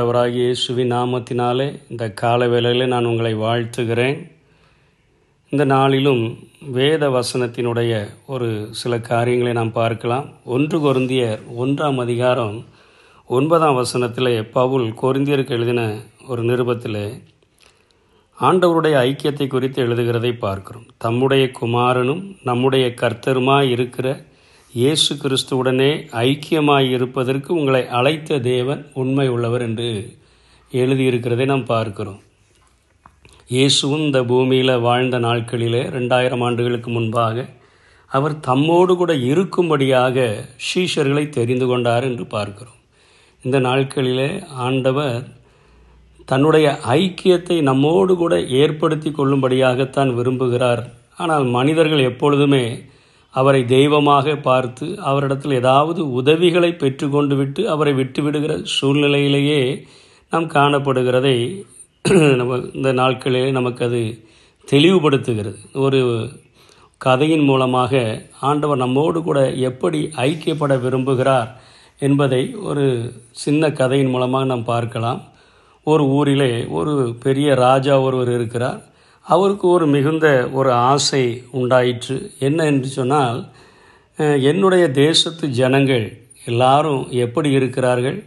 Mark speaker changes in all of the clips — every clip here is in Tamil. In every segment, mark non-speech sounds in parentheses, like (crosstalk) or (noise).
Speaker 1: ஆண்டவராகிய இயேசுவின் நாமத்தினாலே இந்த கால வேளையில் நான் உங்களை வாழ்த்துகிறேன். இந்த நாளிலும் வேத வசனத்தினுடைய ஒரு சில காரியங்களை நாம் பார்க்கலாம். ஒன்று கொருந்தியர் ஒன்றாம் அதிகாரம் ஒன்பதாம் வசனத்திலே பவுல் கொருந்தியருக்கு எழுதின ஒரு நிருபத்தில் ஆண்டவருடைய ஐக்கியத்தை குறித்து எழுதுகிறதை பார்க்கிறோம். தம்முடைய குமாரனும் நம்முடைய கர்த்தருமாய் இருக்கிற இயேசு கிறிஸ்துவுடனே ஐக்கியமாய் இருப்பதற்கு உங்களை அழைத்த தேவன் உண்மை உள்ளவர் என்று எழுதியிருக்கிறதை நாம் பார்க்கிறோம். இயேசுவும் இந்த பூமியில் வாழ்ந்த நாட்களிலே ரெண்டாயிரம் ஆண்டுகளுக்கு முன்பாக அவர் தம்மோடு கூட இருக்கும்படியாக ஷீஷர்களை தெரிந்து கொண்டார் என்று பார்க்கிறோம். இந்த நாட்களிலே ஆண்டவர் தன்னுடைய ஐக்கியத்தை நம்மோடு கூட ஏற்படுத்தி கொள்ளும்படியாகத்தான் விரும்புகிறார். ஆனால் மனிதர்கள் எப்பொழுதுமே அவரை தெய்வமாக பார்த்து அவரிடத்தில் ஏதாவது உதவிகளை பெற்றுக்கொண்டு விட்டு அவரை விட்டு விடுகிற சூழ்நிலையிலேயே நாம் காணப்படுகிறதை (clears throat) நம்ம இந்த நாட்களிலே நமக்கு அது தெளிவுபடுத்துகிறது. ஒரு கதையின் மூலமாக ஆண்டவர் நம்மோடு கூட எப்படி ஐக்கியப்பட விரும்புகிறார் என்பதை ஒரு சின்ன கதையின் மூலமாக நாம் பார்க்கலாம். ஒரு ஊரிலே ஒரு பெரிய ராஜா ஒருவர் இருக்கிறார். அவருக்கு ஒரு மிகுந்த ஒரு ஆசை உண்டாயிற்று. என்ன என்று சொன்னால் என்னுடைய தேசத்து ஜனங்கள் எல்லாரும் எப்படி இருக்கிறார்கள்?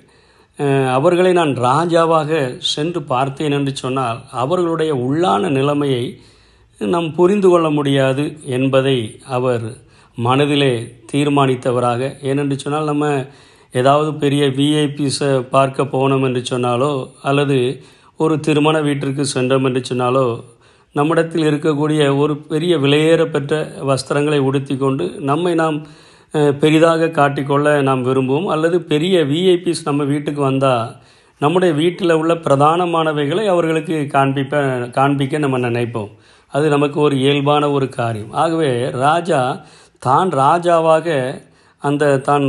Speaker 1: அவர்களை நான் ராஜாவாக சென்று பார்த்தேன் என்று சொன்னால் அவர்களுடைய உள்ளான நிலைமையை நாம் புரிந்து கொள்ள முடியாது என்பதை அவர் மனதிலே தீர்மானித்தவராக. ஏனென்று சொன்னால் நம்ம ஏதாவது பெரிய விஐபிஸை பார்க்க போனோம் என்று சொன்னாலோ அல்லது ஒரு திருமண வீட்டிற்கு சென்றோம் என்று சொன்னாலோ நம்மிடத்தில் இருக்கக்கூடிய ஒரு பெரிய விலையேறப்பெற்ற வஸ்திரங்களை உடுத்தி கொண்டு நம்மை நாம் பெரிதாக காட்டிக்கொள்ள நாம் விரும்புவோம். அல்லது பெரிய விஐபிஸ் நம்ம வீட்டுக்கு வந்தால் நம்முடைய வீட்டில் உள்ள பிரதானமானவைகளை அவர்களுக்கு காண்பிப்ப காண்பிக்க நம்ம நினைப்போம். அது நமக்கு ஒரு இயல்பான ஒரு காரியம். ஆகவே ராஜா தான் ராஜாவாக அந்த தான்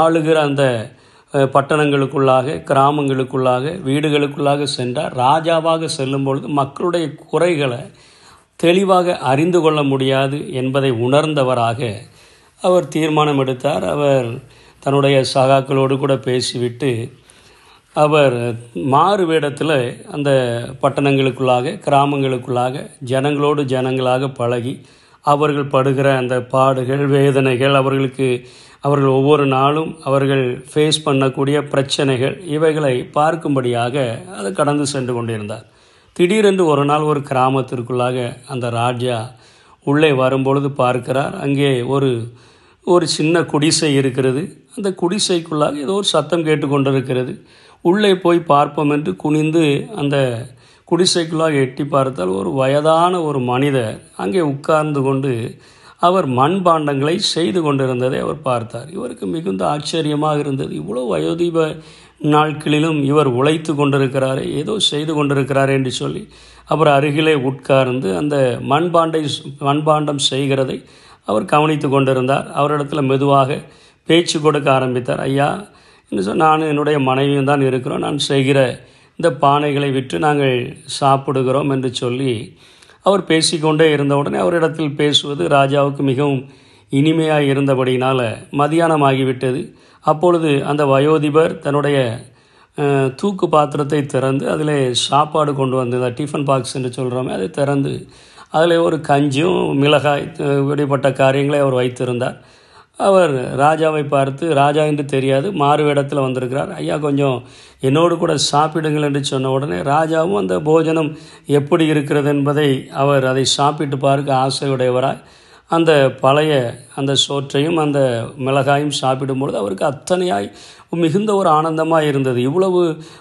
Speaker 1: ஆளுகிற அந்த பட்டணங்களுக்குள்ளாக கிராமங்களுக்குள்ளாக வீடுகளுக்குள்ளாக சென்றார். ராஜாவாக செல்லும் பொழுது மக்களுடைய குறைகளை தெளிவாக அறிந்து கொள்ள முடியாது என்பதை உணர்ந்தவராக அவர் தீர்மானம் எடுத்தார். அவர் தன்னுடைய சகாக்களோடு கூட பேசிவிட்டு அவர் மாறு வேடத்தில் அந்த பட்டணங்களுக்குள்ளாக கிராமங்களுக்குள்ளாக ஜனங்களோடு ஜனங்களாக பழகி அவர்கள் படுகிற அந்த பாடுகள் வேதனைகள் அவர்களுக்கு அவர்கள் ஒவ்வொரு நாளும் அவர்கள் ஃபேஸ் பண்ணக்கூடிய பிரச்சனைகள் இவைகளை பார்க்கும்படியாக அதை கடந்து சென்று கொண்டிருந்தார். திடீரென்று ஒரு நாள் ஒரு கிராமத்திற்குள்ளாக அந்த ராஜா உள்ளே வரும்பொழுது பார்க்கிறார். அங்கே ஒரு ஒரு சின்ன குடிசை இருக்கிறது. அந்த குடிசைக்குள்ளாக ஏதோ ஒரு சத்தம் கேட்டுக்கொண்டிருக்கிறது. உள்ளே போய் பார்ப்போம் என்று குனிந்து அந்த குடிசைக்குள்ளாக எட்டி பார்த்தால் ஒரு வயதான ஒரு மனிதர் அங்கே உட்கார்ந்து கொண்டு அவர் மண்பாண்டங்களை செய்து கொண்டிருந்ததை அவர் பார்த்தார். இவருக்கு மிகுந்த ஆச்சரியமாக இருந்தது. இவ்வளோ வயோதீப நாட்களிலும் இவர் உழைத்து கொண்டிருக்கிறாரே ஏதோ செய்து கொண்டிருக்கிறாரே என்று சொல்லி அவர் அருகிலே உட்கார்ந்து அந்த மண்பாண்டை மண்பாண்டம் செய்கிறதை அவர் கவனித்து கொண்டிருந்தார். அவரிடத்தில் மெதுவாக பேச்சு கொடுக்க ஆரம்பித்தார். ஐயா என்று சொன்ன நான் என்னுடைய மனைவியும் தான் இருக்கிறோம். நான் செய்கிற இந்த பானைகளை விற்று நாங்கள் சாப்பிடுகிறோம் என்று சொல்லி அவர் பேசிக்கொண்டே இருந்த உடனே அவரிடத்தில் பேசுவது ராஜாவுக்கு மிகவும் இனிமையாக இருந்தபடியினால் மதியானம் ஆகிவிட்டது அப்பொழுது அந்த வயோதிபர் தன்னுடைய தூக்கு பாத்திரத்தை திறந்து அதில் சாப்பாடு கொண்டு வந்தது டிஃபன் பாக்ஸ் என்று சொல்கிறோமே அதை திறந்து அதில் ஒரு கஞ்சியும் மிளகாய் இப்படிப்பட்ட காரியங்களை அவர் வைத்திருந்தார். அவர் ராஜாவை பார்த்து ராஜா என்று தெரியாது மாறு வேடத்தில் வந்திருக்கிறார். ஐயா கொஞ்சம் என்னோடு கூட சாப்பிடுங்கள் என்று சொன்ன உடனே ராஜாவும் அந்த போஜனம் எப்படி இருக்கிறது என்பதை அவர் அதை சாப்பிட்டு பார்க்க ஆசையுடையவராய் அந்த பழைய அந்த சோற்றையும் அந்த மிளகாயும் சாப்பிடும்பொழுது அவருக்கு அத்தனையாய் மிகுந்த ஒரு ஆனந்தமாக இருந்தது. இவ்வளவு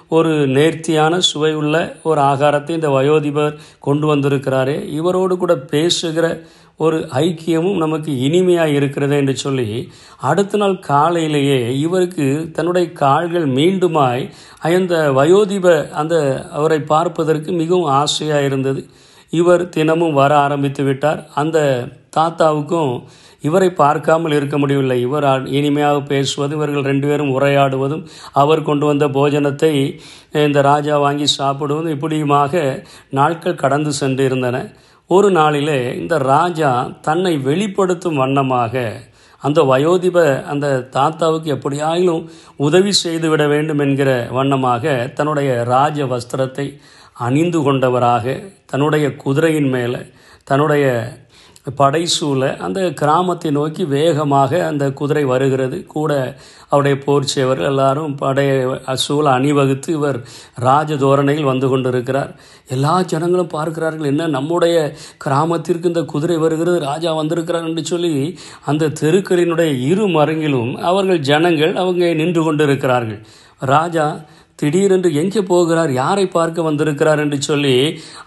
Speaker 1: ஒரு நேர்த்தியான சுவையுள்ள ஒரு ஆகாரத்தை இந்த வயோதிபர் கொண்டு வந்திருக்கிறாரே. இவரோடு கூட பேசுகிற ஒரு ஐக்கியமும் நமக்கு இனிமையாக இருக்கிறது என்று சொல்லி அடுத்த நாள் காலையிலேயே இவருக்கு தன்னுடைய கால்கள் மீண்டுமாய் அந்த வயோதிப அந்த அவரை பார்ப்பதற்கு மிகவும் ஆசையாக இருந்தது. இவர் தினமும் வர ஆரம்பித்து விட்டார். அந்த தாத்தாவுக்கும் இவரை பார்க்காமல் இருக்க முடியவில்லை. இவர் இனிமையாக பேசுவதும் இவர்கள் ரெண்டு பேரும் உரையாடுவதும் அவர் கொண்டு வந்த போஜனத்தை இந்த ராஜா வாங்கி சாப்பிடுவதும் இப்படியுமாக நாட்கள் கடந்து சென்று இருந்தன ஒரு நாளிலே இந்த ராஜா தன்னை வெளிப்படுத்தும் வண்ணமாக அந்த வயோதிப அந்த தாத்தாவுக்கு எப்படியாயிலும் உதவி செய்து விட வேண்டும் என்கிற வண்ணமாக தன்னுடைய ராஜ வஸ்திரத்தை அணிந்து கொண்டவராக தன்னுடைய குதிரையின் மேலே தன்னுடைய படைசூழ அந்த கிராமத்தை நோக்கி வேகமாக அந்த குதிரை வருகிறது. கூட அவருடைய போர்ச்சியவர் எல்லாரும் படைய சூழ அணிவகுத்து இவர் ராஜ தோரணையில் வந்து கொண்டிருக்கிறார். எல்லா ஜனங்களும் பார்க்கிறார்கள் என்ன நம்முடைய கிராமத்திற்கு இந்த குதிரை வருகிறது ராஜா வந்திருக்கிறார் என்று சொல்லி அந்த தெருக்களினுடைய இரு மரங்கிலும் அவர்கள் ஜனங்கள் அவங்க நின்று கொண்டிருக்கிறார்கள். ராஜா திடீரென்று எங்கே போகிறார் யாரை பார்க்க வந்திருக்கிறார் என்று சொல்லி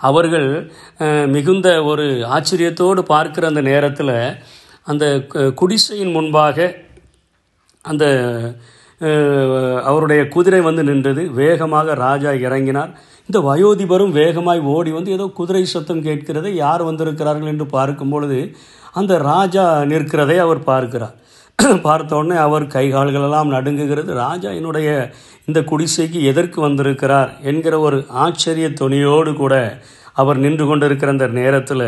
Speaker 1: அவர்கள் மிகுந்த ஒரு ஆச்சரியத்தோடு பார்க்கிற அந்த நேரத்தில் அந்த கு- குடிசையின் முன்பாக அந்த அவருடைய குதிரை வந்து நின்றது. வேகமாக ராஜா இறங்கினார். இந்த வயோதிபரும் வேகமாய் ஓடி வந்து ஏதோ குதிரை சத்தம் கேட்கிறதை யார் வந்திருக்கிறார்கள் என்று பார்க்கும் பொழுது அந்த ராஜா நிற்கிறதை அவர் பார்க்கிறார். (clears throat) பார்த்த உடனே அவர் கை கால்களெல்லாம் நடுங்குகிறது. ராஜா என்னுடைய இந்த குடிசைக்கு எதற்கு வந்திருக்கிறார் என்கிற ஒரு ஆச்சரிய துணியோடு கூட அவர் நின்று கொண்டிருக்கிற அந்த நேரத்தில்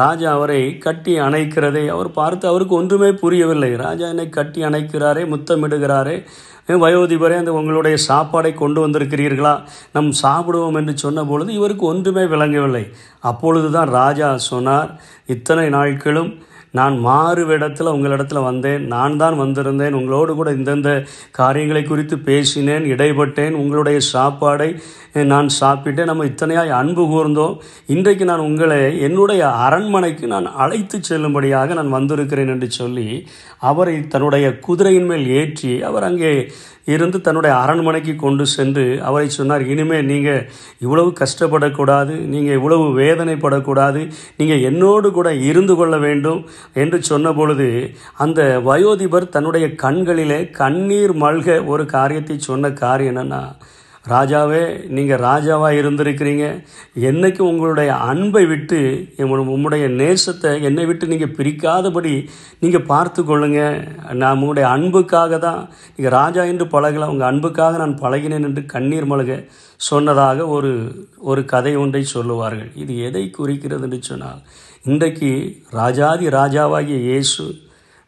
Speaker 1: ராஜா அவரை கட்டி அணைக்கிறதை அவர் பார்த்து அவருக்கு ஒன்றுமே புரியவில்லை. ராஜா என்னை கட்டி அணைக்கிறாரே முத்தமிடுகிறாரே வயோதிபரே அந்த உங்களுடைய சாப்பாடை கொண்டு வந்திருக்கிறீர்களா? நம் சாப்பிடுவோம் என்று சொன்ன பொழுது இவருக்கு ஒன்றுமே விளங்கவில்லை. அப்பொழுது தான் ராஜா சொன்னார் இத்தனை நாட்களும் நான் மாறுவிடத்தில் இடத்துல வந்தேன் நான் தான் வந்திருந்தேன் உங்களோடு கூட இந்தந்த காரியங்களை குறித்து பேசினேன் இடைப்பட்டேன் உங்களுடைய சாப்பாடை நான் சாப்பிட்டேன் நம்ம இத்தனையாய் அன்பு கூர்ந்தோம். இன்றைக்கு நான் உங்களை என்னுடைய அரண்மனைக்கு நான் அழைத்து செல்லும்படியாக நான் வந்திருக்கிறேன் என்று சொல்லி அவரை தன்னுடைய குதிரையின் மேல் ஏற்றி அவர் அங்கே இருந்து தன்னுடைய அரண்மனைக்கு கொண்டு சென்று அவரை சொன்னார் இனிமேல் நீங்கள் இவ்வளவு கஷ்டப்படக்கூடாது நீங்கள் இவ்வளவு வேதனைப்படக்கூடாது நீங்கள் என்னோடு கூட இருந்து கொள்ள வேண்டும் என்று சொன்ன பொழுது அந்த வயோதிபர் தன்னுடைய கண்களிலே கண்ணீர் மல்க ஒரு காரியத்தை சொன்ன காரியம் என்னென்னா ராஜாவே நீங்கள் ராஜாவாக இருந்திருக்கிறீங்க. என்னைக்கு உங்களுடைய அன்பை விட்டு எம்மு- உம்முடைய நேசத்தை என்னை விட்டு நீங்கள் பிரிக்காதபடி நீங்கள் பார்த்து கொள்ளுங்கள் நான் உங்களுடைய அன்புக்காக தான் நீங்கள் ராஜா என்று பழகல உங்கள் அன்புக்காக நான் பழகினேன் என்று கண்ணீர் மலக சொன்னதாக ஒரு ஒரு கதை ஒன்றை சொல்லுவார்கள். இது எதை குறிக்கிறது என்று சொன்னால் இன்றைக்கு ராஜாதி ராஜாவாகிய இயேசு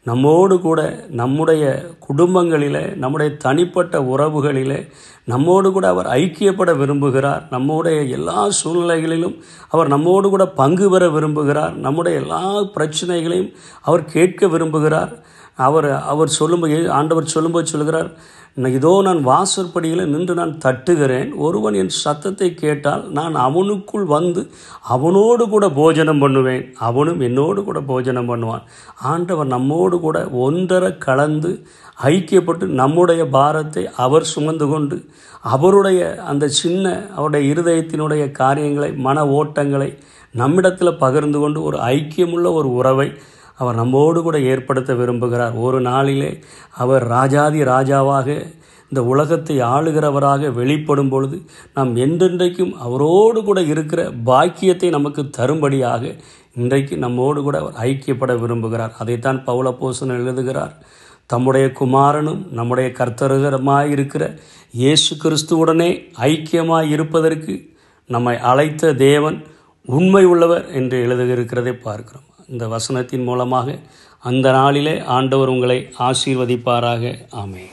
Speaker 1: நம்மோடு கூட நம்முடைய குடும்பங்களில் நம்முடைய தனிப்பட்ட உறவுகளிலே நம்மோடு கூட அவர் ஐக்கியப்பட விரும்புகிறார். நம்முடைய எல்லா சூழ்நிலைகளிலும் அவர் நம்மோடு கூட பங்கு பெற விரும்புகிறார். நம்முடைய எல்லா பிரச்சனைகளையும் அவர் கேட்க விரும்புகிறார். அவர் அவர் சொல்லும்போது ஆண்டவர் சொல்லும்போது சொல்கிறார் இதோ நான் வாசற்படியில் நின்று நான் தட்டுகிறேன். ஒருவன் என் சத்தத்தை கேட்டால் நான் அவனுக்குள் வந்து அவனோடு கூட போஜனம் பண்ணுவேன். அவனும் என்னோடு கூட போஜனம் பண்ணுவான். ஆண்டவர் நம்மோடு கூட ஒன்றரை கலந்து ஐக்கியப்பட்டு நம்முடைய பாரத்தை அவர் சுமந்து கொண்டு அவருடைய அந்த சின்ன அவருடைய இருதயத்தினுடைய காரியங்களை மன ஓட்டங்களை நம்மிடத்தில் பகிர்ந்து கொண்டு ஒரு ஐக்கியமுள்ள ஒரு உறவை அவர் நம்மோடு கூட ஏற்படுத்த விரும்புகிறார். ஒரு நாளிலே அவர் ராஜாதி ராஜாவாக இந்த உலகத்தை ஆளுகிறவராக வெளிப்படும் பொழுது நாம் என்றென்றைக்கும் அவரோடு கூட இருக்கிற பாக்கியத்தை நமக்கு தரும்படியாக இன்றைக்கு நம்மோடு கூட அவர் ஐக்கியப்பட விரும்புகிறார். அதைத்தான் பவுலப்போசன் எழுதுகிறார். தம்முடைய குமாரனும் நம்முடைய கர்த்தருகரமாயிருக்கிற இயேசு கிறிஸ்துவுடனே ஐக்கியமாய் இருப்பதற்கு நம்மை அழைத்த தேவன் உண்மை உள்ளவர் என்று எழுதுகிறதை பார்க்கிறோம். இந்த வசனத்தின் மூலமாக அந்த நாளிலே ஆண்டவர் உங்களை ஆசீர்வதிப்பாராக. ஆமென்.